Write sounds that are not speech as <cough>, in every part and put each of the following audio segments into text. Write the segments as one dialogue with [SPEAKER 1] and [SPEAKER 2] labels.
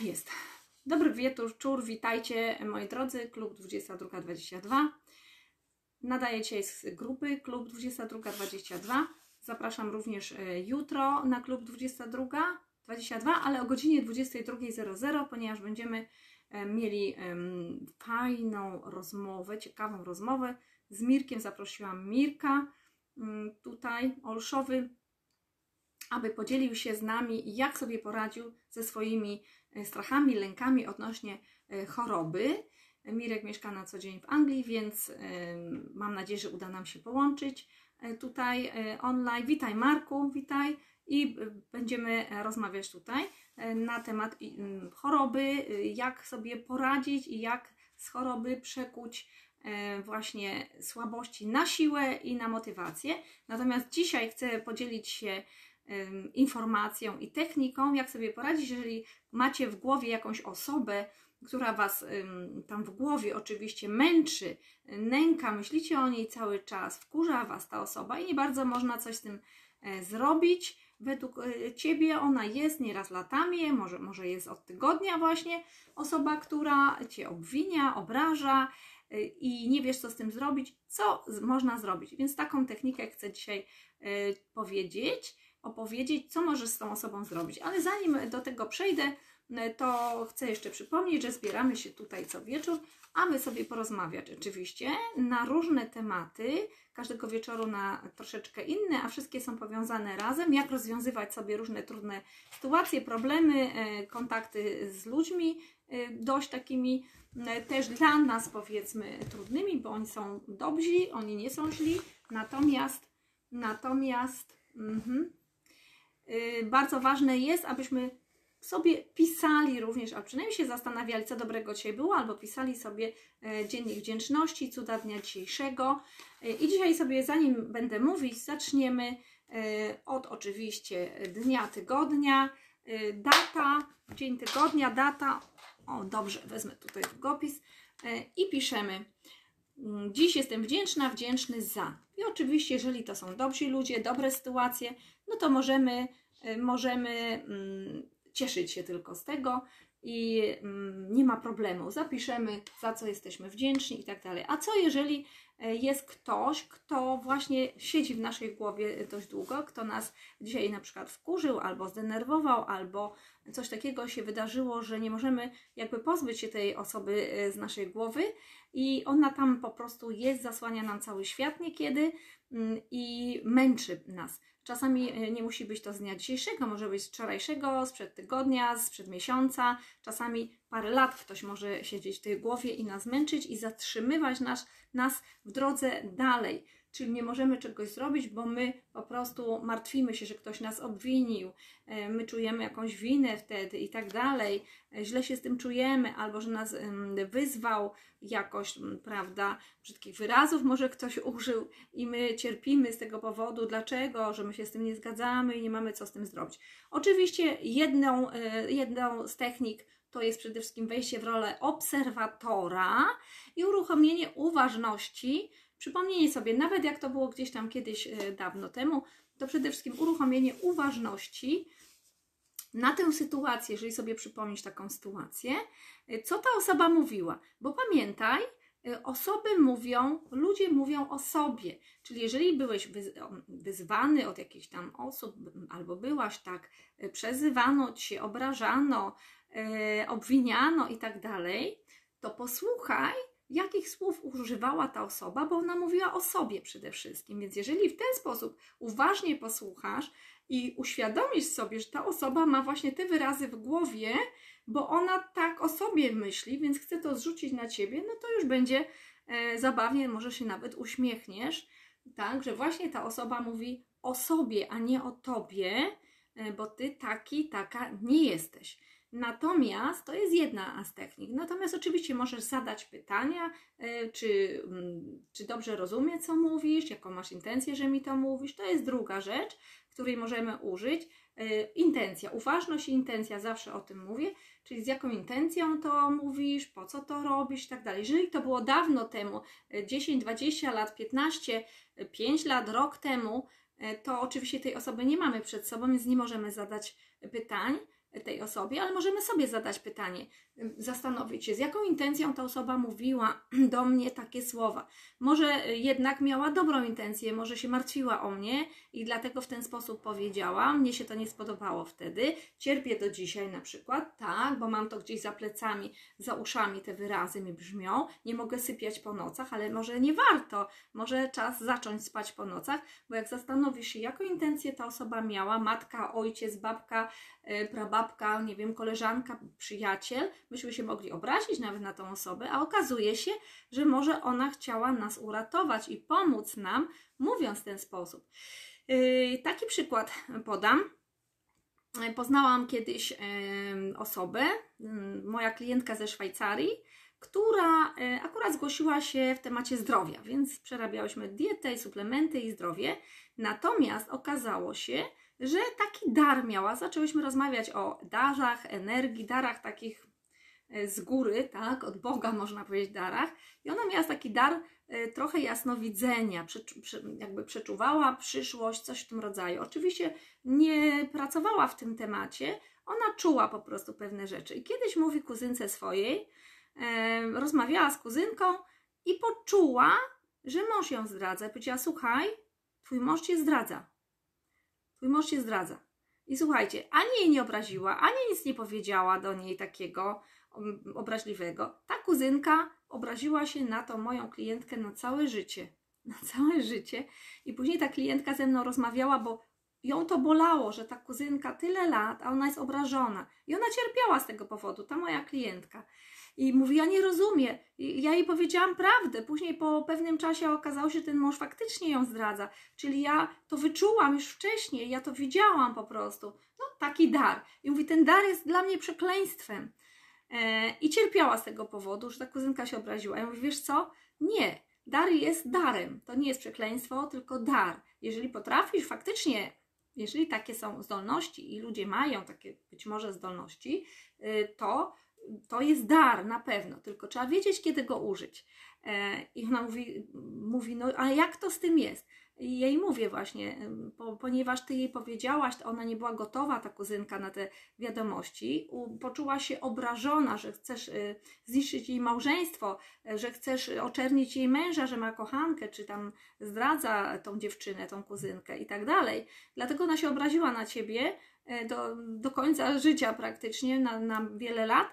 [SPEAKER 1] Jest. Dobry wieczór, witajcie moi drodzy, klub 2222. Nadaję dzisiaj z grupy klub 2222. Zapraszam również e, jutro na klub 2222, ale o godzinie 22.00, ponieważ będziemy e, mieli fajną rozmowę, ciekawą rozmowę z Mirkiem. Zaprosiłam Mirka mm, tutaj, Olszowy, aby podzielił się z nami, jak sobie poradził ze swoimi strachami, lękami odnośnie e, choroby. Mirek mieszka na co dzień w Anglii, więc e, mam nadzieję, że uda nam się połączyć tutaj online. Witaj Marku, witaj i będziemy rozmawiać tutaj na temat choroby, jak sobie poradzić i jak z choroby przekuć właśnie słabości na siłę i na motywację. Natomiast dzisiaj chcę podzielić się informacją i techniką, jak sobie poradzić, jeżeli macie w głowie jakąś osobę, która Was tam w głowie oczywiście męczy, nęka, myślicie o niej cały czas, wkurza Was ta osoba i nie bardzo można coś z tym e, zrobić. Według e, Ciebie ona jest nieraz latami, może, może jest od tygodnia właśnie osoba, która Cię obwinia, obraża e, i nie wiesz, co z tym zrobić. Co można zrobić? Więc taką technikę chcę dzisiaj powiedzieć opowiedzieć, co możesz z tą osobą zrobić. Ale zanim do tego przejdę, to chcę jeszcze przypomnieć, że zbieramy się tutaj co wieczór, aby sobie porozmawiać oczywiście na różne tematy, każdego wieczoru na troszeczkę inne, a wszystkie są powiązane razem, jak rozwiązywać sobie różne trudne sytuacje, problemy, e, kontakty z ludźmi, e, dość takimi e, też dla nas powiedzmy trudnymi, bo oni są dobrzy, oni nie są źli, natomiast natomiast Y, bardzo ważne jest, abyśmy sobie pisali również, a przynajmniej się zastanawiali, co dobrego dzisiaj było, albo pisali sobie e, dziennik wdzięczności, cuda dnia dzisiejszego. E, I dzisiaj sobie, zanim będę mówić, zaczniemy e, od oczywiście dnia tygodnia, data, dzień tygodnia, data. O, dobrze, wezmę tutaj długopis i piszemy. Mm, dziś jestem wdzięczna, wdzięczny za. Oczywiście, jeżeli to są dobrzy ludzie, dobre sytuacje, no to możemy, y, możemy mm, cieszyć się tylko z tego i mm, nie ma problemu. Zapiszemy, za co jesteśmy wdzięczni i tak dalej. A co jeżeli e, jest ktoś, kto właśnie siedzi w naszej głowie dość długo, kto nas dzisiaj na przykład wkurzył, albo zdenerwował, albo coś takiego się wydarzyło, że nie możemy jakby pozbyć się tej osoby e, z naszej głowy i ona tam po prostu jest, zasłania nam cały świat niekiedy i męczy nas. Czasami e, nie musi być to z dnia dzisiejszego, może być z wczorajszego, sprzed tygodnia, sprzed miesiąca. Czasami parę lat ktoś może siedzieć w tej głowie i nas męczyć i zatrzymywać nas, nas w drodze dalej czyli nie możemy czegoś zrobić, bo my po prostu martwimy się, że ktoś nas obwinił, e, my czujemy jakąś winę wtedy i tak dalej, e, źle się z tym czujemy, albo że nas wyzwał jakoś, prawda, brzydkich wyrazów może ktoś <laughs> użył i my cierpimy z tego powodu, dlaczego, że my się z tym nie zgadzamy i nie mamy co z tym zrobić. Oczywiście jedną, e, jedną z technik to jest przede wszystkim wejście w rolę obserwatora i uruchomienie uważności, Przypomnienie sobie, nawet jak to było gdzieś tam kiedyś e, dawno temu, to przede wszystkim uruchomienie uważności na tę sytuację, jeżeli sobie przypomnisz taką sytuację, e, co ta osoba mówiła. Bo pamiętaj, e, osoby mówią, ludzie mówią o sobie. Czyli jeżeli byłeś wyzwany od jakichś tam osób, albo byłaś tak, przezywano cię, obrażano, obwiniano i tak dalej, to posłuchaj, jakich słów używała ta osoba, bo ona mówiła o sobie przede wszystkim. Więc jeżeli w ten sposób uważnie posłuchasz i uświadomisz sobie, że ta osoba ma właśnie te wyrazy w głowie, bo ona tak o sobie myśli, więc chce to zrzucić na ciebie, no to już będzie e, zabawnie, może się nawet uśmiechniesz, tak, że właśnie ta osoba mówi o sobie, a nie o tobie, e, bo ty taki, taka nie jesteś. Natomiast to jest jedna z technik. Natomiast oczywiście możesz zadać pytania, e, czy, mm, czy dobrze rozumie, co mówisz, jaką masz intencję, że mi to mówisz. To jest druga rzecz, której możemy użyć. E, intencja, uważność i intencja, zawsze o tym mówię, czyli z jaką intencją to mówisz, po co to robisz i tak dalej. Jeżeli to było dawno temu, 10, e, 20 lat, 15, 5 lat, rok temu, to oczywiście tej osoby nie mamy przed sobą, więc nie możemy zadać pytań tej osobie, ale możemy sobie zadać pytanie, zastanowić się, z jaką intencją ta osoba mówiła <clears throat> do mnie takie słowa. Może jednak miała dobrą intencję, może się martwiła o mnie i dlatego w ten sposób powiedziała. Mnie się to nie spodobało wtedy. Cierpię do dzisiaj na przykład, tak, bo mam to gdzieś za plecami, za uszami te wyrazy mi brzmią. Nie mogę sypiać po nocach, ale może nie warto. Może czas zacząć spać po nocach, bo jak zastanowisz się, jaką intencję ta osoba miała, matka, ojciec, babka, yy, prababka, nie wiem, koleżanka, przyjaciel, myśmy się mogli obrazić nawet na tą osobę, a okazuje się, że może ona chciała nas uratować i pomóc nam, mówiąc w ten sposób. Yy, taki przykład podam. Poznałam kiedyś osobę, moja klientka ze Szwajcarii, która yy, akurat zgłosiła się w temacie zdrowia, więc przerabiałyśmy dietę suplementy i zdrowie. Natomiast okazało się, że taki dar miała. Zaczęłyśmy rozmawiać o darach, energii, darach takich E, z góry, tak, od Boga można powiedzieć darach i ona miała taki dar e, trochę jasnowidzenia, jakby przeczuwała przyszłość, coś w tym rodzaju. Oczywiście nie pracowała w tym temacie, ona czuła po prostu pewne rzeczy. I kiedyś mówi kuzynce swojej, e, rozmawiała z kuzynką i poczuła, że mąż ją zdradza. Powiedziała, słuchaj, twój mąż cię zdradza. Twój mąż cię zdradza. I słuchajcie, ani jej nie obraziła, ani nic nie powiedziała do niej takiego, obraźliwego. Ta kuzynka obraziła się na tą moją klientkę na całe życie. <laughs> Na całe życie. I później ta klientka ze mną rozmawiała, bo ją to bolało, że ta kuzynka tyle lat, a ona jest obrażona. I ona cierpiała z tego powodu, ta moja klientka. I mówi, ja nie rozumiem. Ja jej powiedziałam prawdę. Później po pewnym czasie okazało się, że ten mąż faktycznie ją zdradza. Czyli ja to wyczułam już wcześniej, ja to widziałam po prostu. No, taki dar. I mówi, ten dar jest dla mnie przekleństwem. E, I cierpiała z tego powodu, że ta kuzynka się obraziła. Ja mówię, wiesz co? Nie, dar jest darem. To nie jest przekleństwo, tylko dar. Jeżeli potrafisz faktycznie, jeżeli takie są zdolności i ludzie mają takie być może zdolności, y, to to jest dar na pewno, tylko trzeba wiedzieć, kiedy go użyć. E, I ona mówi, mówi no a jak to z tym jest? I jej mówię właśnie, po, ponieważ ty jej powiedziałaś, ona nie była gotowa, ta kuzynka, na te wiadomości, poczuła się obrażona, że chcesz y, zniszczyć jej małżeństwo, że chcesz oczernić jej męża, że ma kochankę, czy tam zdradza tą dziewczynę, tą kuzynkę i tak dalej. Dlatego ona się obraziła na ciebie do, do końca życia praktycznie, na, na wiele lat,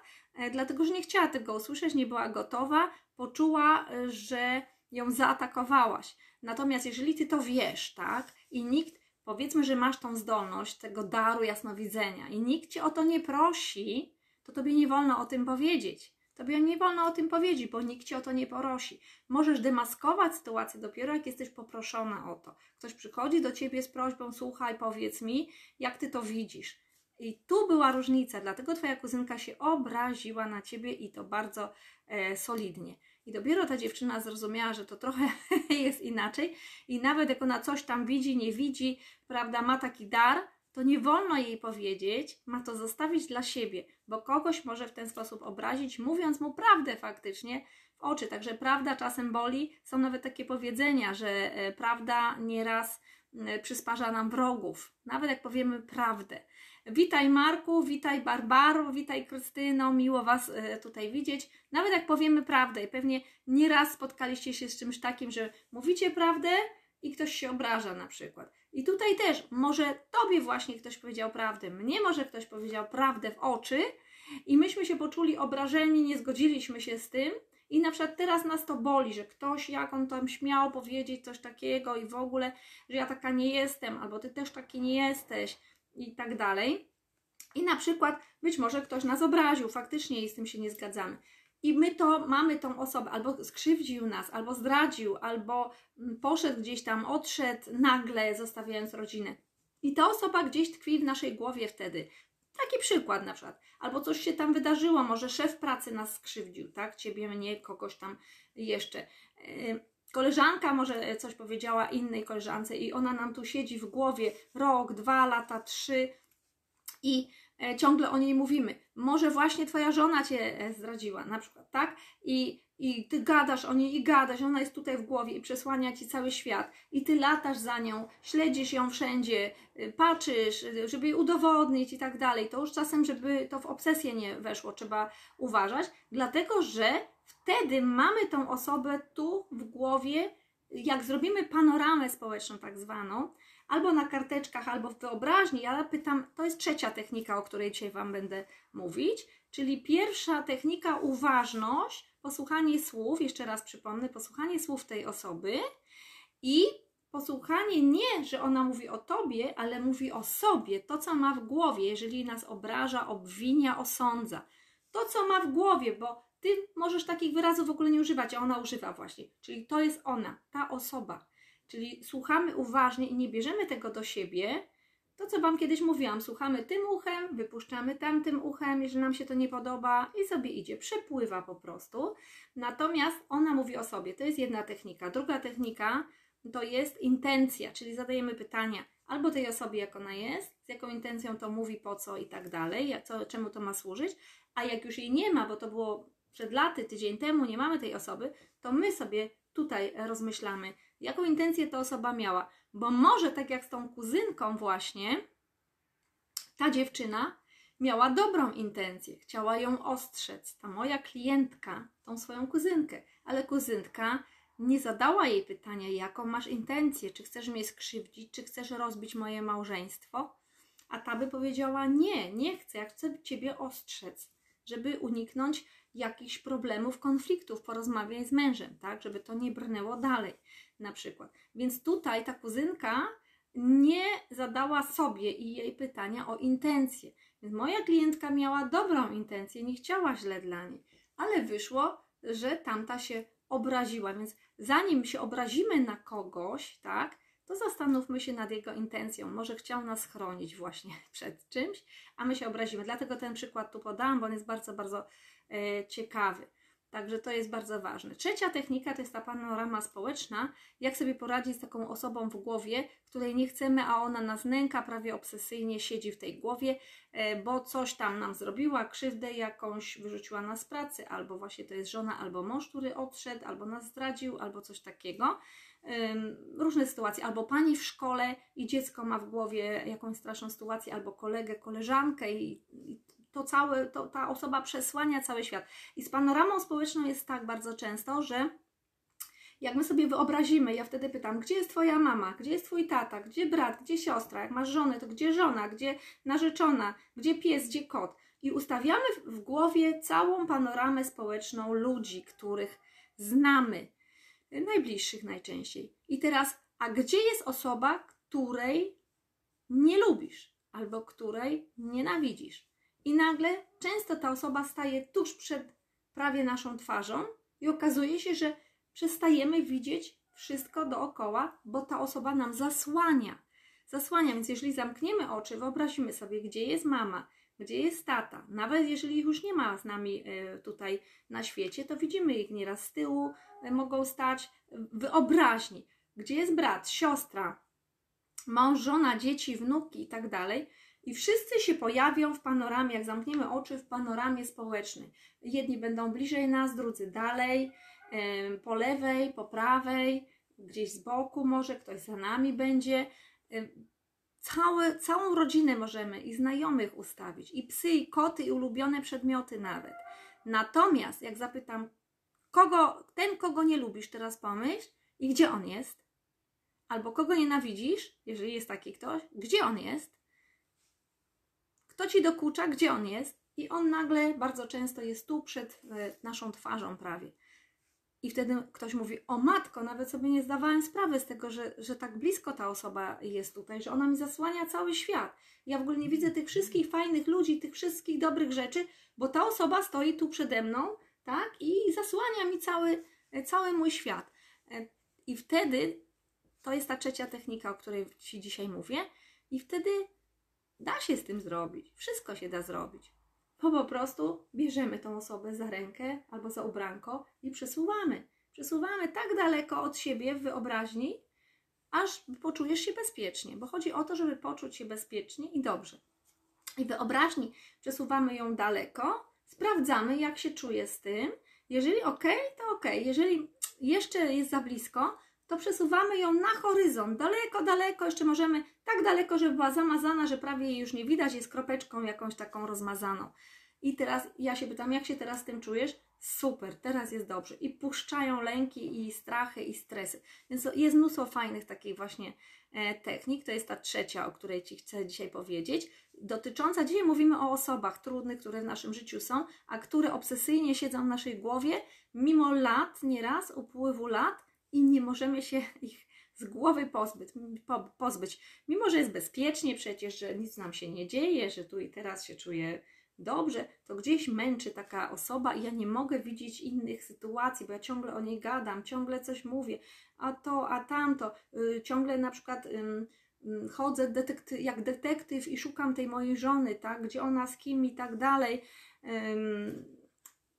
[SPEAKER 1] dlatego że nie chciała tego usłyszeć, nie była gotowa, poczuła, że ją zaatakowałaś. Natomiast jeżeli ty to wiesz, tak, i nikt, powiedzmy, że masz tą zdolność tego daru jasnowidzenia i nikt cię o to nie prosi, to tobie nie wolno o tym powiedzieć. Tobie nie wolno o tym powiedzieć, bo nikt cię o to nie prosi. Możesz demaskować sytuację dopiero jak jesteś poproszona o to. Ktoś przychodzi do ciebie z prośbą, słuchaj, powiedz mi, jak ty to widzisz. I tu była różnica, dlatego twoja kuzynka się obraziła na ciebie i to bardzo e, solidnie. I dopiero ta dziewczyna zrozumiała, że to trochę <laughs> jest inaczej. I nawet jak ona coś tam widzi, nie widzi, prawda, ma taki dar, to nie wolno jej powiedzieć, ma to zostawić dla siebie, bo kogoś może w ten sposób obrazić, mówiąc mu prawdę faktycznie w oczy. Także prawda czasem boli. Są nawet takie powiedzenia, że e, prawda nieraz przysparza nam wrogów, nawet jak powiemy prawdę. Witaj Marku, witaj Barbaro, witaj Krystyno, miło Was e, tutaj widzieć. Nawet jak powiemy prawdę i pewnie nieraz spotkaliście się z czymś takim, że mówicie prawdę i ktoś się obraża na przykład. I tutaj też może Tobie właśnie ktoś powiedział prawdę, mnie może ktoś powiedział prawdę w oczy i myśmy się poczuli obrażeni, nie zgodziliśmy się z tym i na przykład teraz nas to boli, że ktoś, jak on tam śmiał powiedzieć coś takiego i w ogóle, że ja taka nie jestem, albo ty też taki nie jesteś i tak dalej. I na przykład być może ktoś nas obraził, faktycznie i z tym się nie zgadzamy. I my to mamy tą osobę, albo skrzywdził nas, albo zdradził, albo mm, poszedł gdzieś tam, odszedł nagle, zostawiając rodzinę. I ta osoba gdzieś tkwi w naszej głowie wtedy. Taki przykład na przykład. Albo coś się tam wydarzyło, może szef pracy nas skrzywdził, tak? Ciebie, mnie, kogoś tam jeszcze. Koleżanka może coś powiedziała innej koleżance i ona nam tu siedzi w głowie rok, dwa lata, trzy i e, ciągle o niej mówimy. Może właśnie twoja żona cię e, zdradziła, na przykład, tak? I, I ty gadasz o niej i gadasz, ona jest tutaj w głowie i przesłania ci cały świat. I ty latasz za nią, śledzisz ją wszędzie, y, patrzysz, żeby jej udowodnić i tak dalej. To już czasem, żeby to w obsesję nie weszło, trzeba uważać, dlatego że wtedy mamy tą osobę tu w głowie, jak zrobimy panoramę społeczną tak zwaną, albo na karteczkach, albo w wyobraźni. Ja pytam, to jest trzecia technika, o której dzisiaj Wam będę mówić, czyli pierwsza technika uważność, posłuchanie słów, jeszcze raz przypomnę, posłuchanie słów tej osoby i posłuchanie nie, że ona mówi o tobie, ale mówi o sobie, to co ma w głowie, jeżeli nas obraża, obwinia, osądza. To co ma w głowie, bo ty możesz takich wyrazów w ogóle nie używać, a ona używa właśnie. Czyli to jest ona, ta osoba. Czyli słuchamy uważnie i nie bierzemy tego do siebie. To, co Wam kiedyś mówiłam, słuchamy tym uchem, wypuszczamy tamtym uchem, jeżeli nam się to nie podoba i sobie idzie, przepływa po prostu. Natomiast ona mówi o sobie, to jest jedna technika. Druga technika to jest intencja, czyli zadajemy pytania albo tej osobie, jak ona jest, z jaką intencją to mówi, po co i tak dalej, co, czemu to ma służyć, a jak już jej nie ma, bo to było przed laty, tydzień temu, nie mamy tej osoby, to my sobie tutaj rozmyślamy, jaką intencję ta osoba miała. Bo może tak jak z tą kuzynką właśnie, ta dziewczyna miała dobrą intencję, chciała ją ostrzec. Ta moja klientka, tą swoją kuzynkę, ale kuzynka nie zadała jej pytania, jaką masz intencję, czy chcesz mnie skrzywdzić, czy chcesz rozbić moje małżeństwo. A ta by powiedziała: Nie, nie chcę, ja chcę ciebie ostrzec, żeby uniknąć jakichś problemów, konfliktów, porozmawiaj z mężem, tak, żeby to nie brnęło dalej, na przykład. Więc tutaj ta kuzynka nie zadała sobie i jej pytania o intencje. Więc moja klientka miała dobrą intencję, nie chciała źle dla niej, ale wyszło, że tamta się obraziła. Więc zanim się obrazimy na kogoś, tak, to zastanówmy się nad jego intencją. Może chciał nas chronić właśnie <laughs> przed czymś, a my się obrazimy. Dlatego ten przykład tu podałam, bo on jest bardzo, bardzo ciekawy. Także to jest bardzo ważne. Trzecia technika to jest ta panorama społeczna. Jak sobie poradzić z taką osobą w głowie, której nie chcemy, a ona nas nęka, prawie obsesyjnie siedzi w tej głowie, e, bo coś tam nam zrobiła, krzywdę jakąś wyrzuciła nas z pracy, albo właśnie to jest żona, albo mąż, który odszedł, albo nas zdradził, albo coś takiego. Różne sytuacje, albo pani w szkole i dziecko ma w głowie jakąś straszną sytuację, albo kolegę, koleżankę i to całe, to, ta osoba przesłania cały świat. I z panoramą społeczną jest tak bardzo często, że jak my sobie wyobrazimy, ja wtedy pytam, gdzie jest Twoja mama, gdzie jest Twój tata, gdzie brat, gdzie siostra, jak masz żonę, to gdzie żona, gdzie narzeczona, gdzie pies, gdzie kot. I ustawiamy w głowie całą panoramę społeczną ludzi, których znamy, najbliższych najczęściej. I teraz, a gdzie jest osoba, której nie lubisz albo której nienawidzisz? I nagle często ta osoba staje tuż przed prawie naszą twarzą i okazuje się, że przestajemy widzieć wszystko dookoła, bo ta osoba nam zasłania. Zasłania, więc jeżeli zamkniemy oczy, wyobrazimy sobie, gdzie jest mama, gdzie jest tata, nawet jeżeli ich już nie ma z nami e, tutaj na świecie, to widzimy ich nieraz z tyłu, e, mogą stać wyobraźni, gdzie jest brat, siostra, mąż, żona, dzieci, wnuki i tak dalej i wszyscy się pojawią w panoramie, jak zamkniemy oczy, w panoramie społecznej. Jedni będą bliżej nas, drudzy dalej, po lewej, po prawej, gdzieś z boku może, ktoś za nami będzie. Całe, całą rodzinę możemy i znajomych ustawić, i psy, i koty, i ulubione przedmioty nawet. Natomiast jak zapytam, kogo, ten, kogo nie lubisz, teraz pomyśl, i gdzie on jest? Albo kogo nienawidzisz, jeżeli jest taki ktoś, gdzie on jest? Kto ci dokucza, gdzie on jest? I on nagle bardzo często jest tu przed e, naszą twarzą prawie. I wtedy ktoś mówi: O matko, nawet sobie nie zdawałem sprawy z tego, że, że tak blisko ta osoba jest tutaj, że ona mi zasłania cały świat. Ja w ogóle nie widzę tych wszystkich fajnych ludzi, tych wszystkich dobrych rzeczy, bo ta osoba stoi tu przede mną, tak? I zasłania mi cały, e, cały mój świat. E, I wtedy to jest ta trzecia technika, o której Ci dzisiaj mówię. I wtedy Da się z tym zrobić. Wszystko się da zrobić. Bo po prostu bierzemy tą osobę za rękę albo za ubranko i przesuwamy. Przesuwamy tak daleko od siebie w wyobraźni, aż poczujesz się bezpiecznie, bo chodzi o to, żeby poczuć się bezpiecznie i dobrze. i wyobraźni przesuwamy ją daleko, sprawdzamy, jak się czuje z tym. Jeżeli ok, to ok. Jeżeli jeszcze jest za blisko, to przesuwamy ją na horyzont, daleko, daleko, jeszcze możemy tak daleko, żeby była zamazana, że prawie jej już nie widać, jest kropeczką jakąś taką rozmazaną. I teraz ja się pytam, jak się teraz z tym czujesz? Super, teraz jest dobrze. I puszczają lęki i strachy i stresy. Więc jest mnóstwo fajnych takich właśnie e, technik. To jest ta trzecia, o której Ci chcę dzisiaj powiedzieć. Dotycząca, dzisiaj mówimy o osobach trudnych, które w naszym życiu są, a które obsesyjnie siedzą w naszej głowie, mimo lat, nieraz, upływu lat i nie możemy się <laughs> ich z głowy pozbyć, po, pozbyć. Mimo, że jest bezpiecznie przecież, że nic nam się nie dzieje, że tu i teraz się czuję dobrze, to gdzieś męczy taka osoba i ja nie mogę widzieć innych sytuacji, bo ja ciągle o niej gadam, ciągle coś mówię, a to, a tamto, yy, ciągle na przykład yy, chodzę detekty jak detektyw i szukam tej mojej żony, tak, gdzie ona z kim i tak dalej.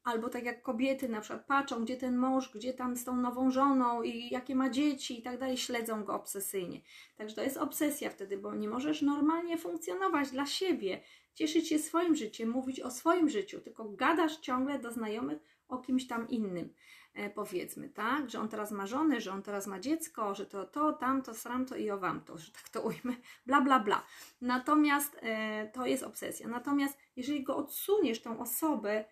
[SPEAKER 1] Albo tak jak kobiety na przykład patrzą, gdzie ten mąż, gdzie tam z tą nową żoną i jakie ma dzieci i tak dalej, śledzą go obsesyjnie. Także to jest obsesja wtedy, bo nie możesz normalnie funkcjonować dla siebie, cieszyć się swoim życiem, mówić o swoim życiu, tylko gadasz ciągle do znajomych o kimś tam innym, e, powiedzmy, tak? Że on teraz ma żonę, że on teraz ma dziecko, że to to, tamto, sramto i o wamto, że tak to ujmę, bla, bla, bla. Natomiast e, to jest obsesja. Natomiast jeżeli go odsuniesz, tą osobę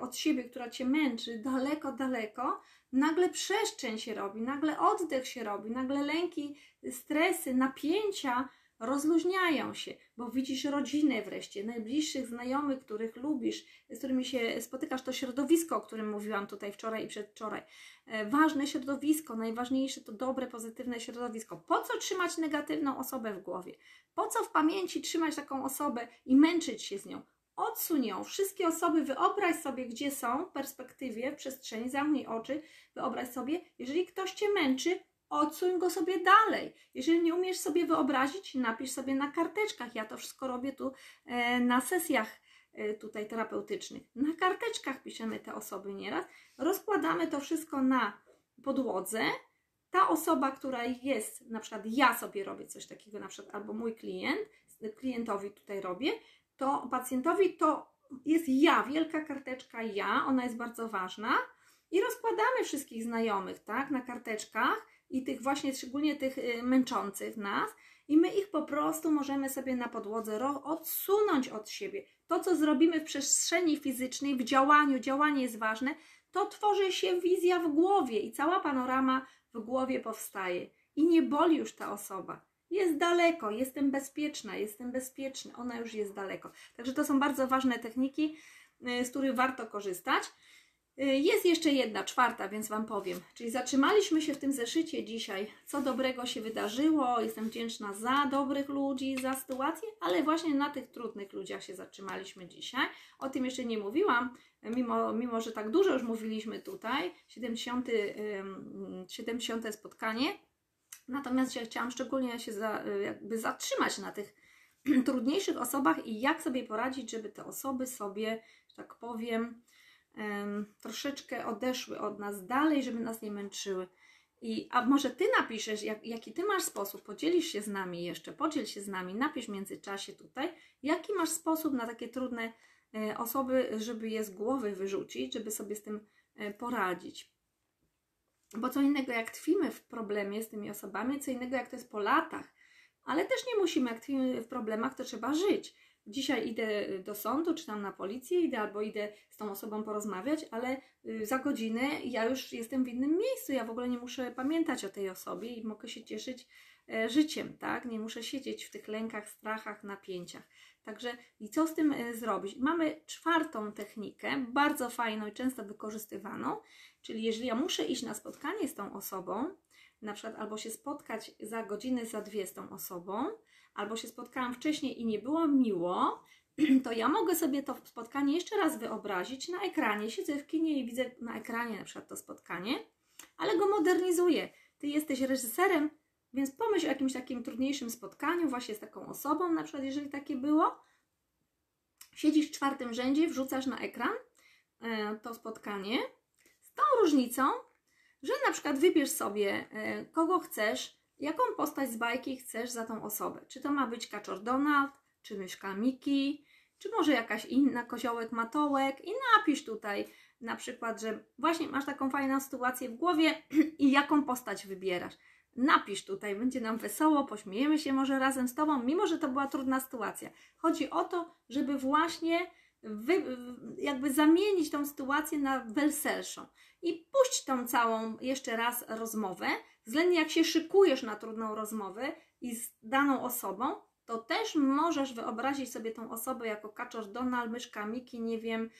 [SPEAKER 1] od siebie, która cię męczy, daleko, daleko, nagle przestrzeń się robi, nagle oddech się robi, nagle lęki, stresy, napięcia rozluźniają się, bo widzisz rodzinę wreszcie, najbliższych znajomych, których lubisz, z którymi się spotykasz, to środowisko, o którym mówiłam tutaj wczoraj i przedwczoraj. E, ważne środowisko, najważniejsze to dobre, pozytywne środowisko. Po co trzymać negatywną osobę w głowie? Po co w pamięci trzymać taką osobę i męczyć się z nią? Odsuń ją. Wszystkie osoby, wyobraź sobie, gdzie są w perspektywie, w przestrzeni, zamknij oczy, wyobraź sobie, jeżeli ktoś cię męczy, odsuń go sobie dalej. Jeżeli nie umiesz sobie wyobrazić, napisz sobie na karteczkach. Ja to wszystko robię tu e, na sesjach e, tutaj terapeutycznych. Na karteczkach piszemy te osoby nieraz. Rozkładamy to wszystko na podłodze. Ta osoba, która jest, na przykład ja sobie robię coś takiego, na przykład albo mój klient, klientowi tutaj robię, to pacjentowi to jest ja, wielka karteczka ja, ona jest bardzo ważna i rozkładamy wszystkich znajomych, tak, na karteczkach i tych właśnie, szczególnie tych y, męczących nas, i my ich po prostu możemy sobie na podłodze odsunąć od siebie. To, co zrobimy w przestrzeni fizycznej, w działaniu, działanie jest ważne, to tworzy się wizja w głowie i cała panorama w głowie powstaje. I nie boli już ta osoba. Jest daleko, jestem bezpieczna, jestem bezpieczny, ona już jest daleko. Także to są bardzo ważne techniki, y, z których warto korzystać. Y, jest jeszcze jedna, czwarta, więc Wam powiem. Czyli zatrzymaliśmy się w tym zeszycie dzisiaj, co dobrego się wydarzyło. Jestem wdzięczna za dobrych ludzi, za sytuację, ale właśnie na tych trudnych ludziach się zatrzymaliśmy dzisiaj. O tym jeszcze nie mówiłam, mimo, mimo że tak dużo już mówiliśmy tutaj. 70, 70 spotkanie. Natomiast ja chciałam szczególnie się za, jakby zatrzymać na tych <clears throat> trudniejszych osobach i jak sobie poradzić, żeby te osoby sobie, że tak powiem, troszeczkę odeszły od nas dalej, żeby nas nie męczyły. I, a może Ty napiszesz, jak, jaki Ty masz sposób, podzielisz się z nami jeszcze, podziel się z nami, napisz w międzyczasie tutaj, jaki masz sposób na takie trudne e, osoby, żeby je z głowy wyrzucić, żeby sobie z tym e, poradzić. Bo co innego jak tkwimy w problemie z tymi osobami, co innego jak to jest po latach, ale też nie musimy, jak tkwimy w problemach, to trzeba żyć dzisiaj idę do sądu, czy tam na policję idę, albo idę z tą osobą porozmawiać, ale y, za godzinę ja już jestem w innym miejscu, ja w ogóle nie muszę pamiętać o tej osobie i mogę się cieszyć e, życiem, tak? Nie muszę siedzieć w tych lękach, strachach, napięciach. Także i co z tym e, zrobić? Mamy czwartą technikę, bardzo fajną i często wykorzystywaną, czyli jeżeli ja muszę iść na spotkanie z tą osobą, na przykład albo się spotkać za godzinę, za dwie z tą osobą, albo się spotkałam wcześniej i nie było miło, <clears throat> to ja mogę sobie to spotkanie jeszcze raz wyobrazić na ekranie. Siedzę w kinie i widzę na ekranie na przykład to spotkanie, ale go modernizuję. Ty jesteś reżyserem, więc pomyśl o jakimś takim trudniejszym spotkaniu właśnie z taką osobą, na przykład jeżeli takie było. Siedzisz w czwartym rzędzie, wrzucasz na ekran e, to spotkanie z tą różnicą, że na przykład wybierz sobie e, kogo chcesz, jaką postać z bajki chcesz za tą osobę. Czy to ma być Kaczor Donald, czy myszka Miki, czy może jakaś inna koziołek, matołek i napisz tutaj na przykład, że właśnie masz taką fajną sytuację w głowie <clears throat> i jaką postać wybierasz. Napisz tutaj, będzie nam wesoło, pośmiejemy się może razem z Tobą, mimo że to była trudna sytuacja. Chodzi o to, żeby właśnie wy, jakby zamienić tą sytuację na weselszą. I puść tą całą jeszcze raz rozmowę, względnie jak się szykujesz na trudną rozmowę i z daną osobą, to też możesz wyobrazić sobie tą osobę jako kaczor Donald, myszka Miki, nie wiem,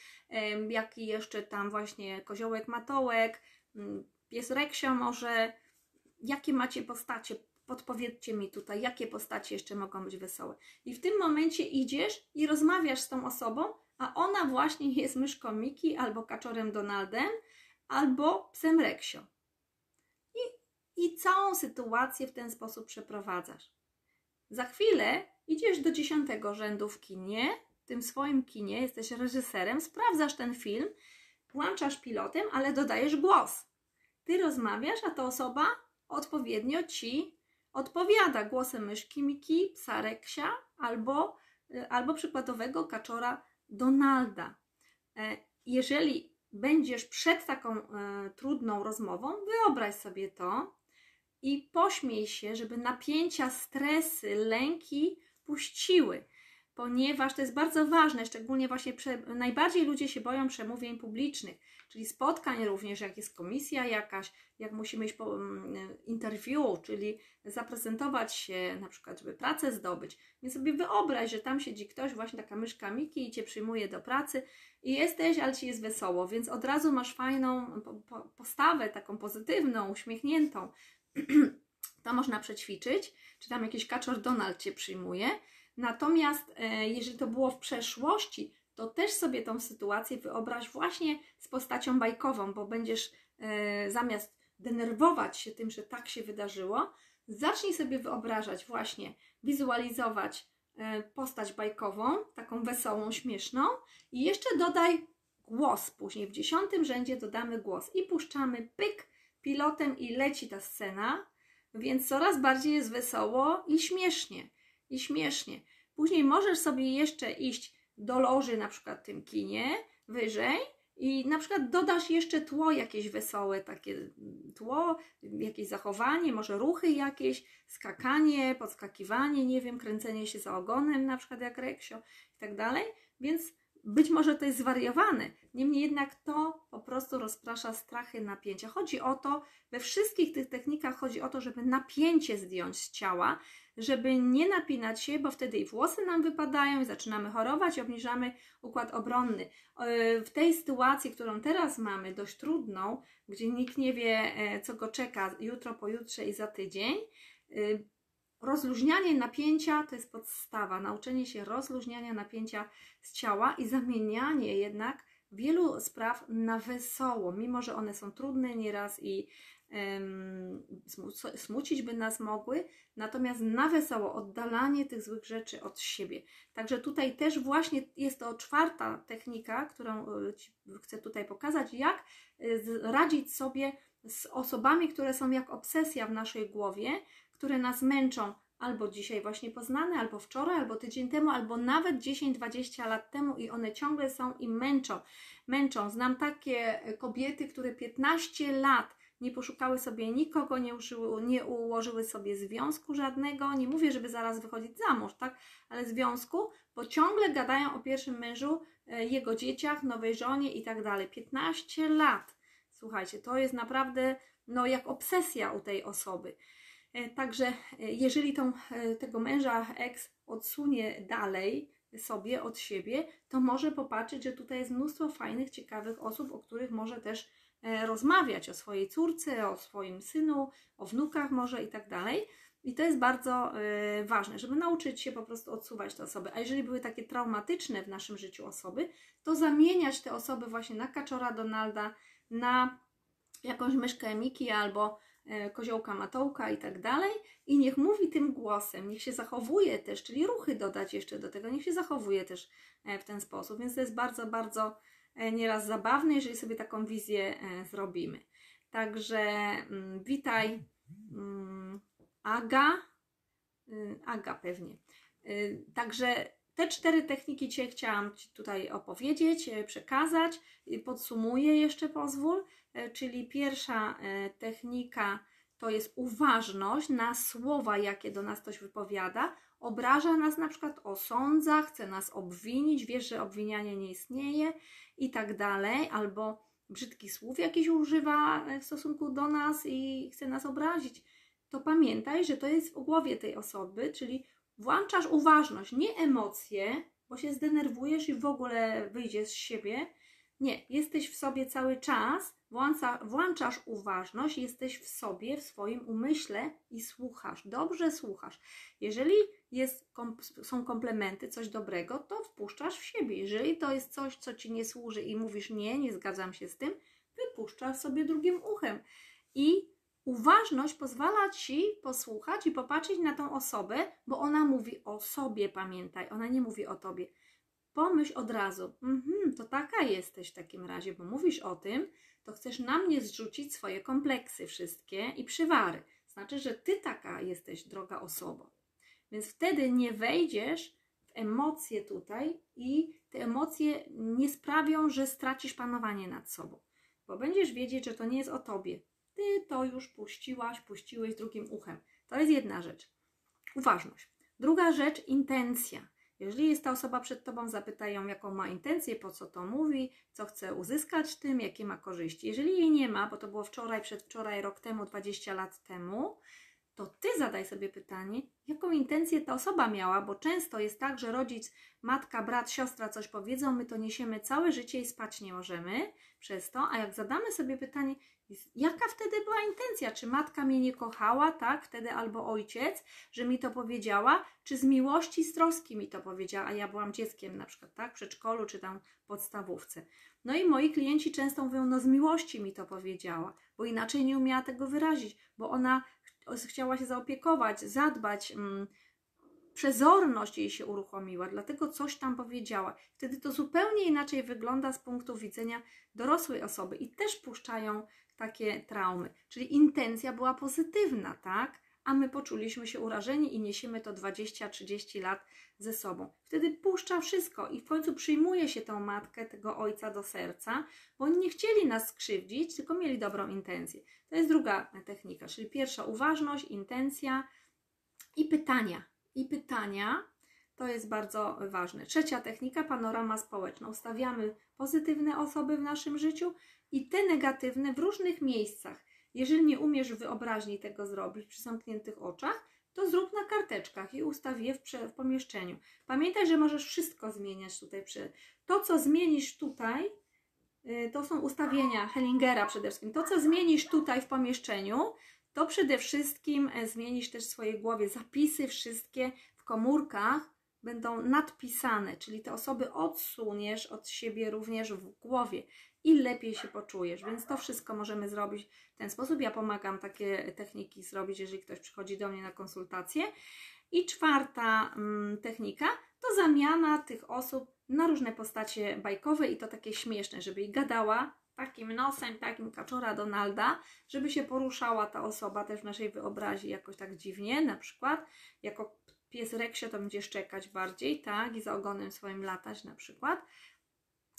[SPEAKER 1] jaki jeszcze tam właśnie koziołek Matołek, mm, pies Reksio może, jakie macie postacie, podpowiedzcie mi tutaj, jakie postacie jeszcze mogą być wesołe. I w tym momencie idziesz i rozmawiasz z tą osobą, a ona właśnie jest myszką Miki, albo kaczorem Donaldem, albo psem Reksio. I, I całą sytuację w ten sposób przeprowadzasz. Za chwilę idziesz do dziesiątego rzędu w kinie, w tym swoim kinie, jesteś reżyserem, sprawdzasz ten film, włączasz pilotem, ale dodajesz głos. Ty rozmawiasz, a ta osoba odpowiednio ci odpowiada głosem myszki Miki, psa Reksia albo, y, albo przykładowego kaczora Donalda. E, jeżeli będziesz przed taką e, trudną rozmową, wyobraź sobie to i pośmiej się, żeby napięcia, stresy, lęki puściły ponieważ to jest bardzo ważne, szczególnie właśnie prze, najbardziej ludzie się boją przemówień publicznych, czyli spotkań również, jak jest komisja jakaś, jak musimy iść po um, interview, czyli zaprezentować się, na przykład, żeby pracę zdobyć. Więc sobie wyobraź, że tam siedzi ktoś, właśnie taka myszka Miki i Cię przyjmuje do pracy i jesteś, ale Ci jest wesoło, więc od razu masz fajną po, po, postawę, taką pozytywną, uśmiechniętą. <clears throat> to można przećwiczyć, czy tam jakiś kaczor Donald Cię przyjmuje, Natomiast e, jeżeli to było w przeszłości, to też sobie tą sytuację wyobraź właśnie z postacią bajkową, bo będziesz e, zamiast denerwować się tym, że tak się wydarzyło, zacznij sobie wyobrażać, właśnie wizualizować e, postać bajkową, taką wesołą, śmieszną i jeszcze dodaj głos. Później w dziesiątym rzędzie dodamy głos i puszczamy pyk pilotem i leci ta scena, więc coraz bardziej jest wesoło i śmiesznie i śmiesznie. Później możesz sobie jeszcze iść do loży, na przykład tym kinie, wyżej i na przykład dodasz jeszcze tło jakieś wesołe, takie tło, jakieś zachowanie, może ruchy jakieś, skakanie, podskakiwanie, nie wiem, kręcenie się za ogonem, na przykład jak reksio i tak dalej. Więc być może to jest zwariowane, niemniej jednak to po prostu rozprasza strachy, napięcia. Chodzi o to, we wszystkich tych technikach chodzi o to, żeby napięcie zdjąć z ciała, żeby nie napinać się, bo wtedy i włosy nam wypadają, i zaczynamy chorować, i obniżamy układ obronny. E, w tej sytuacji, którą teraz mamy, dość trudną, gdzie nikt nie wie, e, co go czeka jutro, pojutrze i za tydzień, e, rozluźnianie napięcia to jest podstawa. Nauczenie się rozluźniania napięcia z ciała i zamienianie jednak wielu spraw na wesoło, mimo że one są trudne nieraz i smucić by nas mogły, natomiast na wesoło oddalanie tych złych rzeczy od siebie. Także tutaj też właśnie jest to czwarta technika, którą e, chcę tutaj pokazać, jak e, radzić sobie z osobami, które są jak obsesja w naszej głowie, które nas męczą albo dzisiaj właśnie poznane, albo wczoraj, albo tydzień temu, albo nawet 10-20 lat temu i one ciągle są i męczą. Męczą. Znam takie kobiety, które 15 lat nie poszukały sobie nikogo, nie, użyły, nie ułożyły sobie związku żadnego. Nie mówię, żeby zaraz wychodzić za mąż, tak? Ale związku, bo ciągle gadają o pierwszym mężu, e, jego dzieciach, nowej żonie i tak dalej. 15 lat. Słuchajcie, to jest naprawdę no, jak obsesja u tej osoby. E, także e, jeżeli tą, tego męża ex odsunie dalej sobie od siebie, to może popatrzeć, że tutaj jest mnóstwo fajnych, ciekawych osób, o których może też E, rozmawiać o swojej córce, o swoim synu, o wnukach może i tak dalej. I to jest bardzo ważne, żeby nauczyć się po prostu odsuwać te osoby. A jeżeli były takie traumatyczne w naszym życiu osoby, to zamieniać te osoby właśnie na kaczora Donalda, na jakąś myszkę Miki albo koziołka Matołka i tak dalej. I niech mówi tym głosem, niech się zachowuje też, czyli ruchy dodać jeszcze do tego, niech się zachowuje też w ten sposób. Więc to jest bardzo, bardzo E, nieraz zabawne, jeżeli sobie taką wizję e, zrobimy. Także mm, witaj mm, Aga, y, Aga pewnie. Y, także te cztery techniki Cię chciałam Ci tutaj opowiedzieć, e, przekazać. Podsumuję jeszcze, pozwól. E, czyli pierwsza e, technika to jest uważność na słowa, jakie do nas ktoś wypowiada. Obraża nas na przykład, osądza, chce nas obwinić, wiesz, że obwinianie nie istnieje i tak dalej, albo brzydkich słów jakiś używa w stosunku do nas i chce nas obrazić. To pamiętaj, że to jest w głowie tej osoby, czyli włączasz uważność, nie emocje, bo się zdenerwujesz i w ogóle wyjdziesz z siebie. Nie, jesteś w sobie cały czas, włącza, włączasz uważność, jesteś w sobie, w swoim umyśle i słuchasz, dobrze słuchasz. Jeżeli jest, są komplementy, coś dobrego, to wpuszczasz w siebie. Jeżeli to jest coś, co ci nie służy i mówisz nie, nie zgadzam się z tym, wypuszczasz sobie drugim uchem. I Uważność pozwala ci posłuchać i popatrzeć na tą osobę, bo ona mówi o sobie, pamiętaj, ona nie mówi o tobie. Pomyśl od razu, mhm, to taka jesteś w takim razie, bo mówisz o tym, to chcesz na mnie zrzucić swoje kompleksy wszystkie i przywary. Znaczy, że ty taka jesteś, droga osoba. Więc wtedy nie wejdziesz w emocje tutaj i te emocje nie sprawią, że stracisz panowanie nad sobą, bo będziesz wiedzieć, że to nie jest o tobie, ty to już puściłaś, puściłeś drugim uchem. To jest jedna rzecz. Uważność. Druga rzecz, intencja. Jeżeli jest ta osoba przed tobą, zapytają, jaką ma intencję, po co to mówi, co chce uzyskać tym, jakie ma korzyści. Jeżeli jej nie ma, bo to było wczoraj, przedwczoraj, rok temu, 20 lat temu, to ty zadaj sobie pytanie, jaką intencję ta osoba miała, bo często jest tak, że rodzic, matka, brat, siostra coś powiedzą, my to niesiemy całe życie i spać nie możemy przez to, a jak zadamy sobie pytanie, Jaka wtedy była intencja? Czy matka mnie nie kochała, tak? Wtedy albo ojciec, że mi to powiedziała, czy z miłości, z troski mi to powiedziała, a ja byłam dzieckiem na przykład, tak? W przedszkolu czy tam podstawówce. No i moi klienci często mówią, no z miłości mi to powiedziała, bo inaczej nie umiała tego wyrazić, bo ona chciała się zaopiekować, zadbać, mm, przezorność jej się uruchomiła, dlatego coś tam powiedziała. Wtedy to zupełnie inaczej wygląda z punktu widzenia dorosłej osoby i też puszczają takie traumy. Czyli intencja była pozytywna, tak? A my poczuliśmy się urażeni i niesiemy to 20-30 lat ze sobą. Wtedy puszcza wszystko i w końcu przyjmuje się tę matkę, tego ojca do serca, bo oni nie chcieli nas skrzywdzić, tylko mieli dobrą intencję. To jest druga technika, czyli pierwsza uważność, intencja i pytania. I pytania to jest bardzo ważne. Trzecia technika, panorama społeczna. Ustawiamy pozytywne osoby w naszym życiu i te negatywne w różnych miejscach. Jeżeli nie umiesz wyobraźni tego zrobić przy zamkniętych oczach, to zrób na karteczkach i ustaw je w, w pomieszczeniu. Pamiętaj, że możesz wszystko zmieniać tutaj. Przy... To, co zmienisz tutaj, y, to są ustawienia Hellingera przede wszystkim. To, co zmienisz tutaj w pomieszczeniu, to przede wszystkim e, zmienisz też w swojej głowie. Zapisy wszystkie w komórkach będą nadpisane, czyli te osoby odsuniesz od siebie również w głowie i lepiej się poczujesz. Więc to wszystko możemy zrobić w ten sposób. Ja pomagam takie techniki zrobić, jeżeli ktoś przychodzi do mnie na konsultację. I czwarta mm, technika to zamiana tych osób na różne postacie bajkowe i to takie śmieszne, żeby jej gadała takim nosem, takim kaczora Donalda, żeby się poruszała ta osoba też w naszej wyobraźni jakoś tak dziwnie, na przykład jako pies Reksio to będzie szczekać bardziej, tak, i za ogonem swoim latać na przykład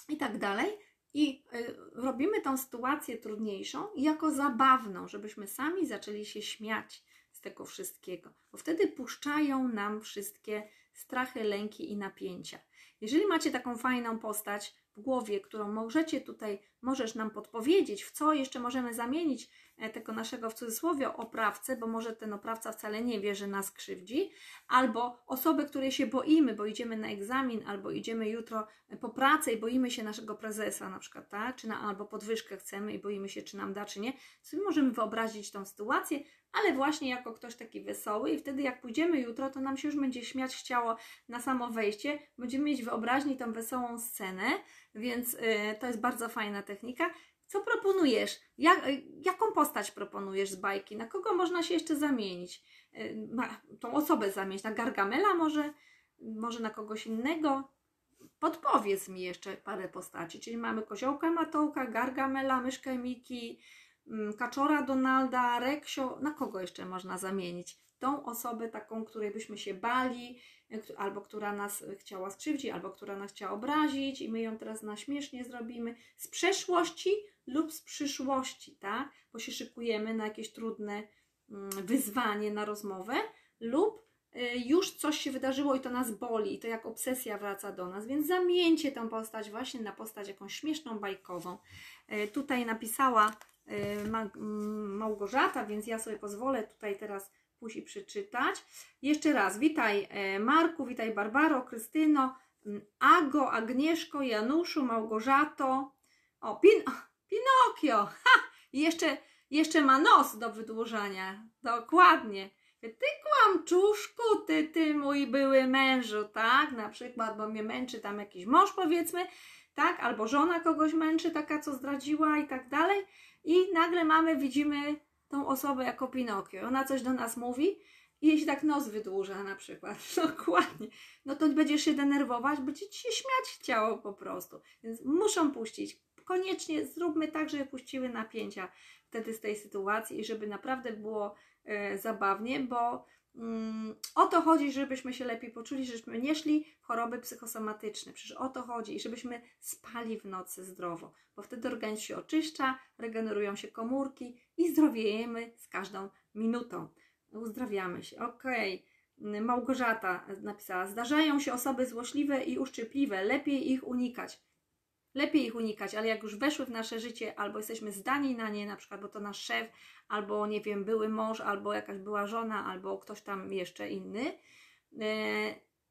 [SPEAKER 1] i tak dalej. I y, robimy tą sytuację trudniejszą jako zabawną, żebyśmy sami zaczęli się śmiać z tego wszystkiego, bo wtedy puszczają nam wszystkie strachy, lęki i napięcia. Jeżeli macie taką fajną postać w głowie, którą możecie tutaj, możesz nam podpowiedzieć, w co jeszcze możemy zamienić E, tego naszego w cudzysłowie oprawcę, bo może ten oprawca wcale nie wie, że nas krzywdzi, albo osoby, której się boimy, bo idziemy na egzamin, albo idziemy jutro po pracę i boimy się naszego prezesa na przykład, tak? Czy na, albo podwyżkę chcemy i boimy się, czy nam da, czy nie. Sobie możemy wyobrazić tą sytuację, ale właśnie jako ktoś taki wesoły i wtedy jak pójdziemy jutro, to nam się już będzie śmiać chciało na samo wejście, będziemy mieć wyobraźni tą wesołą scenę, więc yy, to jest bardzo fajna technika. Co proponujesz? Jak, jaką postać proponujesz z bajki? Na kogo można się jeszcze zamienić? Y, tą osobę zamienić? Na Gargamela może? Może na kogoś innego? Podpowiedz mi jeszcze parę postaci. Czyli mamy koziołka Matołka, Gargamela, myszkę Miki, mm, Kaczora Donalda, Reksio. Na kogo jeszcze można zamienić? Tą osobę taką, której byśmy się bali, albo która nas chciała skrzywdzić, albo która nas chciała obrazić i my ją teraz na śmiesznie zrobimy z przeszłości lub z przyszłości, tak? Bo się szykujemy na jakieś trudne mm, wyzwanie, na rozmowę lub y, już coś się wydarzyło i to nas boli, i to jak obsesja wraca do nas, więc zamieńcie tę postać właśnie na postać jakąś śmieszną, bajkową. Y, tutaj napisała y, Małgorzata, więc ja sobie pozwolę tutaj teraz pójść i przeczytać. Jeszcze raz, witaj e, Marku, witaj Barbaro, Krystyno, Ago, Agnieszko, Januszu, Małgorzato, o, Pin <laughs> Pinokio, ha! I jeszcze, jeszcze ma nos do wydłużania, dokładnie. Ty kłamczuszku, ty, ty mój były mężu, tak? Na przykład, bo mnie męczy tam jakiś mąż powiedzmy, tak? Albo żona kogoś męczy, taka co zdradziła i tak dalej. I nagle mamy, widzimy tą osobę jako Pinokio. Ona coś do nas mówi i jeśli tak nos wydłuża na przykład, <laughs> dokładnie, no to będziesz się denerwować, będzie ci się śmiać chciało po prostu. Więc muszą puścić. Koniecznie zróbmy tak, żeby puściły napięcia wtedy z tej sytuacji i żeby naprawdę było e, zabawnie, bo o to chodzi, żebyśmy się lepiej poczuli, żebyśmy nie szli w choroby psychosomatyczne. Przecież o to chodzi i żebyśmy spali w nocy zdrowo, bo wtedy organizm się oczyszcza, regenerują się komórki i zdrowiejemy z każdą minutą. Uzdrawiamy się. Okej. Okay. Małgorzata napisała: Zdarzają się osoby złośliwe i uszczypliwe, lepiej ich unikać. Lepiej ich unikać, ale jak już weszły w nasze życie, albo jesteśmy zdani na nie, na przykład, bo to nasz szef, albo nie wiem, były mąż, albo jakaś była żona, albo ktoś tam jeszcze inny, yy,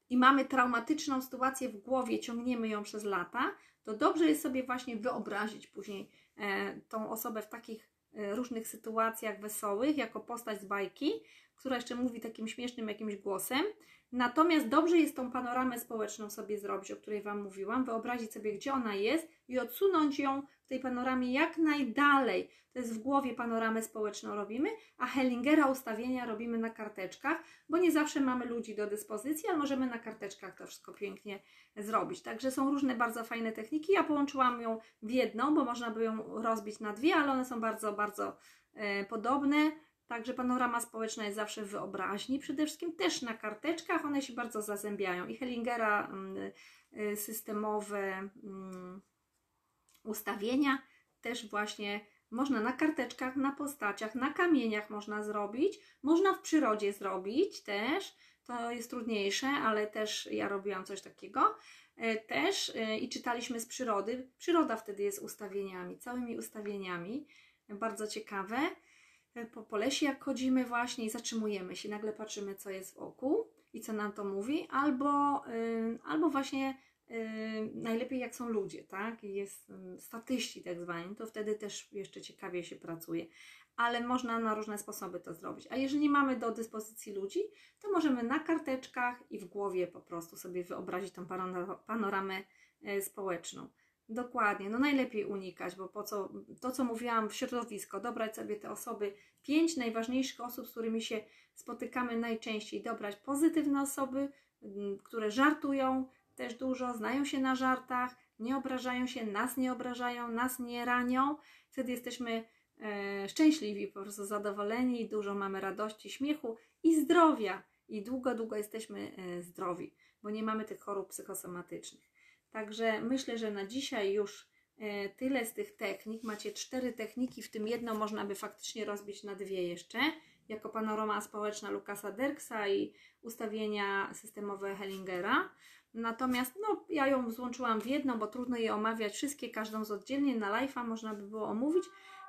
[SPEAKER 1] i mamy traumatyczną sytuację w głowie, ciągniemy ją przez lata, to dobrze jest sobie właśnie wyobrazić później e, tą osobę w takich e, różnych sytuacjach wesołych, jako postać z bajki, która jeszcze mówi takim śmiesznym jakimś głosem. Natomiast dobrze jest tą panoramę społeczną sobie zrobić, o której Wam mówiłam, wyobrazić sobie, gdzie ona jest i odsunąć ją w tej panoramie jak najdalej. To jest w głowie panoramę społeczną robimy, a Hellingera ustawienia robimy na karteczkach, bo nie zawsze mamy ludzi do dyspozycji, ale możemy na karteczkach to wszystko pięknie zrobić. Także są różne bardzo fajne techniki. Ja połączyłam ją w jedną, bo można by ją rozbić na dwie, ale one są bardzo, bardzo e, podobne. Także panorama społeczna jest zawsze w wyobraźni, przede wszystkim też na karteczkach, one się bardzo zazębiają. I Hellingera mm, y, systemowe mm, ustawienia też właśnie można na karteczkach, na postaciach, na kamieniach można zrobić, można w przyrodzie zrobić też. To jest trudniejsze, ale też ja robiłam coś takiego. E, też e, i czytaliśmy z przyrody. Przyroda wtedy jest ustawieniami, całymi ustawieniami. Bardzo ciekawe. E, po, po lesie, jak chodzimy właśnie i zatrzymujemy się, nagle patrzymy, co jest wokół i co nam to mówi, albo, yy, albo właśnie yy, najlepiej jak są ludzie, tak? Jest yy, statyści tak zwani, to wtedy też jeszcze ciekawie się pracuje. Ale można na różne sposoby to zrobić. A jeżeli mamy do dyspozycji ludzi, to możemy na karteczkach i w głowie po prostu sobie wyobrazić tą panoramę y, społeczną. Dokładnie, no najlepiej unikać, bo po co, to co mówiłam w środowisko, dobrać sobie te osoby, pięć najważniejszych osób, z którymi się spotykamy najczęściej, dobrać pozytywne osoby, mm, które żartują też dużo, znają się na żartach, nie obrażają się, nas nie obrażają, nas nie ranią, wtedy jesteśmy e, szczęśliwi, po prostu zadowoleni, dużo mamy radości, śmiechu i zdrowia i długo, długo jesteśmy e, zdrowi, bo nie mamy tych chorób psychosomatycznych. Także myślę, że na dzisiaj już e, tyle z tych technik. Macie cztery techniki, w tym jedną można by faktycznie rozbić na dwie jeszcze, jako panorama społeczna Lukasa Derksa i ustawienia systemowe Hellingera. Natomiast no, ja ją złączyłam w jedną, bo trudno je omawiać wszystkie, każdą z oddzielnie na live'a można by było omówić.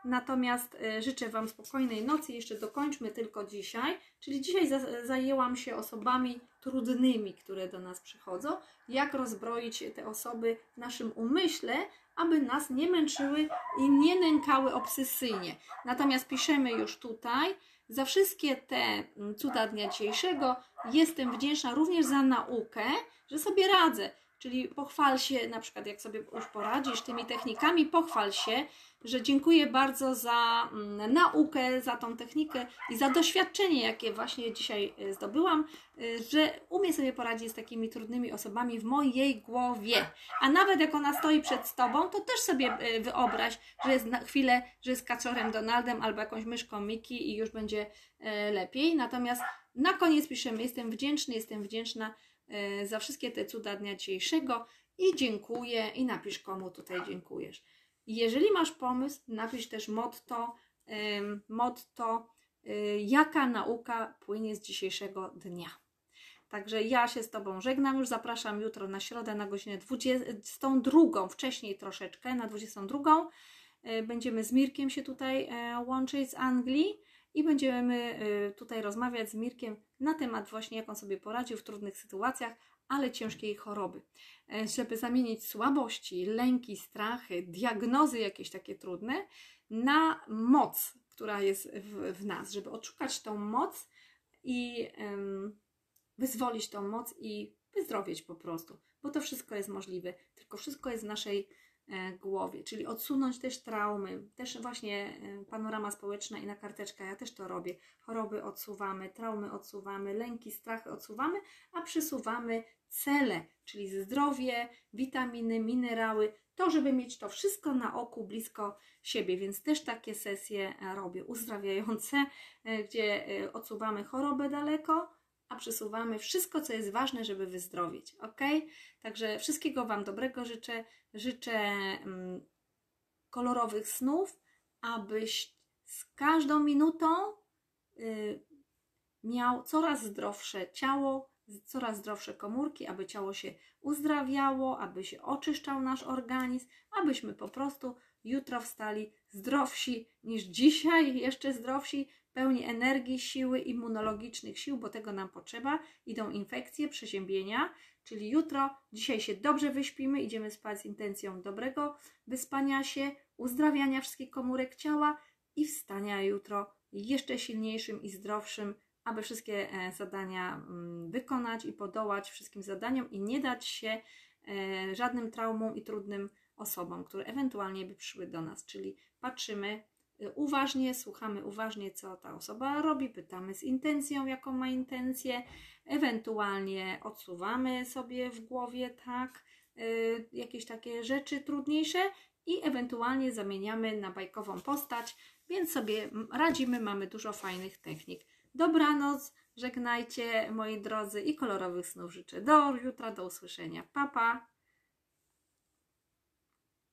[SPEAKER 1] Natomiast y, życzę Wam spokojnej nocy. Jeszcze dokończmy tylko dzisiaj. Czyli dzisiaj za zajęłam się osobami trudnymi, które do nas przychodzą. Jak rozbroić te osoby w naszym umyśle, aby nas nie męczyły i nie nękały obsesyjnie. Natomiast piszemy już tutaj. Za wszystkie te mm, cuda dnia dzisiejszego jestem wdzięczna również za naukę, że sobie radzę Czyli pochwal się, na przykład jak sobie już poradzisz tymi technikami, pochwal się, że dziękuję bardzo za mm, naukę, za tą technikę i za doświadczenie, jakie właśnie dzisiaj y, zdobyłam, y, że umiem sobie poradzić z takimi trudnymi osobami w mojej głowie. A nawet jak ona stoi przed tobą, to też sobie y, wyobraź, że jest na chwilę, że jest kaczorem Donaldem albo jakąś myszką Miki i już będzie lepiej. Natomiast na koniec piszemy: Jestem wdzięczny, jestem wdzięczna za wszystkie te cuda dnia dzisiejszego i dziękuję i napisz komu tutaj dziękujesz. Jeżeli masz pomysł, napisz też motto, motto y, jaka nauka płynie z dzisiejszego dnia. Także ja się z Tobą żegnam, już zapraszam jutro na środę na godzinę 22, wcześniej troszeczkę, na 22. Y, Będziemy z Mirkiem się tutaj łączyć z Anglii i będziemy y, tutaj rozmawiać z Mirkiem na temat właśnie, jak on sobie poradził w trudnych sytuacjach, ale ciężkiej choroby. E, Żeby zamienić słabości, lęki, strachy, diagnozy jakieś takie trudne na moc, która jest w, w nas, żeby odszukać tą moc i em, wyzwolić tą moc i wyzdrowieć po prostu, bo to wszystko jest możliwe, tylko wszystko jest w naszej głowie, czyli odsunąć też traumy, też właśnie e, panorama społeczna i na karteczka, ja też to robię. Choroby odsuwamy, traumy odsuwamy, lęki, strachy odsuwamy, a przysuwamy cele, czyli zdrowie, witaminy, minerały, to, żeby mieć to wszystko na oku, blisko siebie, więc też takie sesje e, robię uzdrawiające, e, gdzie e, odsuwamy chorobę daleko, a przesuwamy wszystko, co jest ważne, żeby wyzdrowieć. Ok? Także wszystkiego Wam dobrego życzę. Życzę mm, kolorowych snów, abyś z każdą minutą y, miał coraz zdrowsze ciało, coraz zdrowsze komórki, aby ciało się uzdrawiało, aby się oczyszczał nasz organizm, abyśmy po prostu jutro wstali zdrowsi niż dzisiaj, jeszcze zdrowsi, pełni energii, siły, immunologicznych sił, bo tego nam potrzeba. Idą infekcje, przeziębienia, czyli jutro, dzisiaj się dobrze wyśpimy, idziemy spać z intencją dobrego wyspania się, uzdrawiania wszystkich komórek ciała i wstania jutro jeszcze silniejszym i zdrowszym, aby wszystkie e, zadania mm, wykonać i podołać wszystkim zadaniom i nie dać się e, żadnym traumom i trudnym osobom, które ewentualnie by przyszły do nas. Czyli patrzymy uważnie, słuchamy uważnie, co ta osoba robi, pytamy z intencją, jaką ma intencję, ewentualnie odsuwamy sobie w głowie, tak, e, jakieś takie rzeczy trudniejsze i ewentualnie zamieniamy na bajkową postać, więc sobie radzimy, mamy dużo fajnych technik. Dobranoc, żegnajcie moi drodzy i kolorowych snów życzę. Do jutra, do usłyszenia. Pa, pa!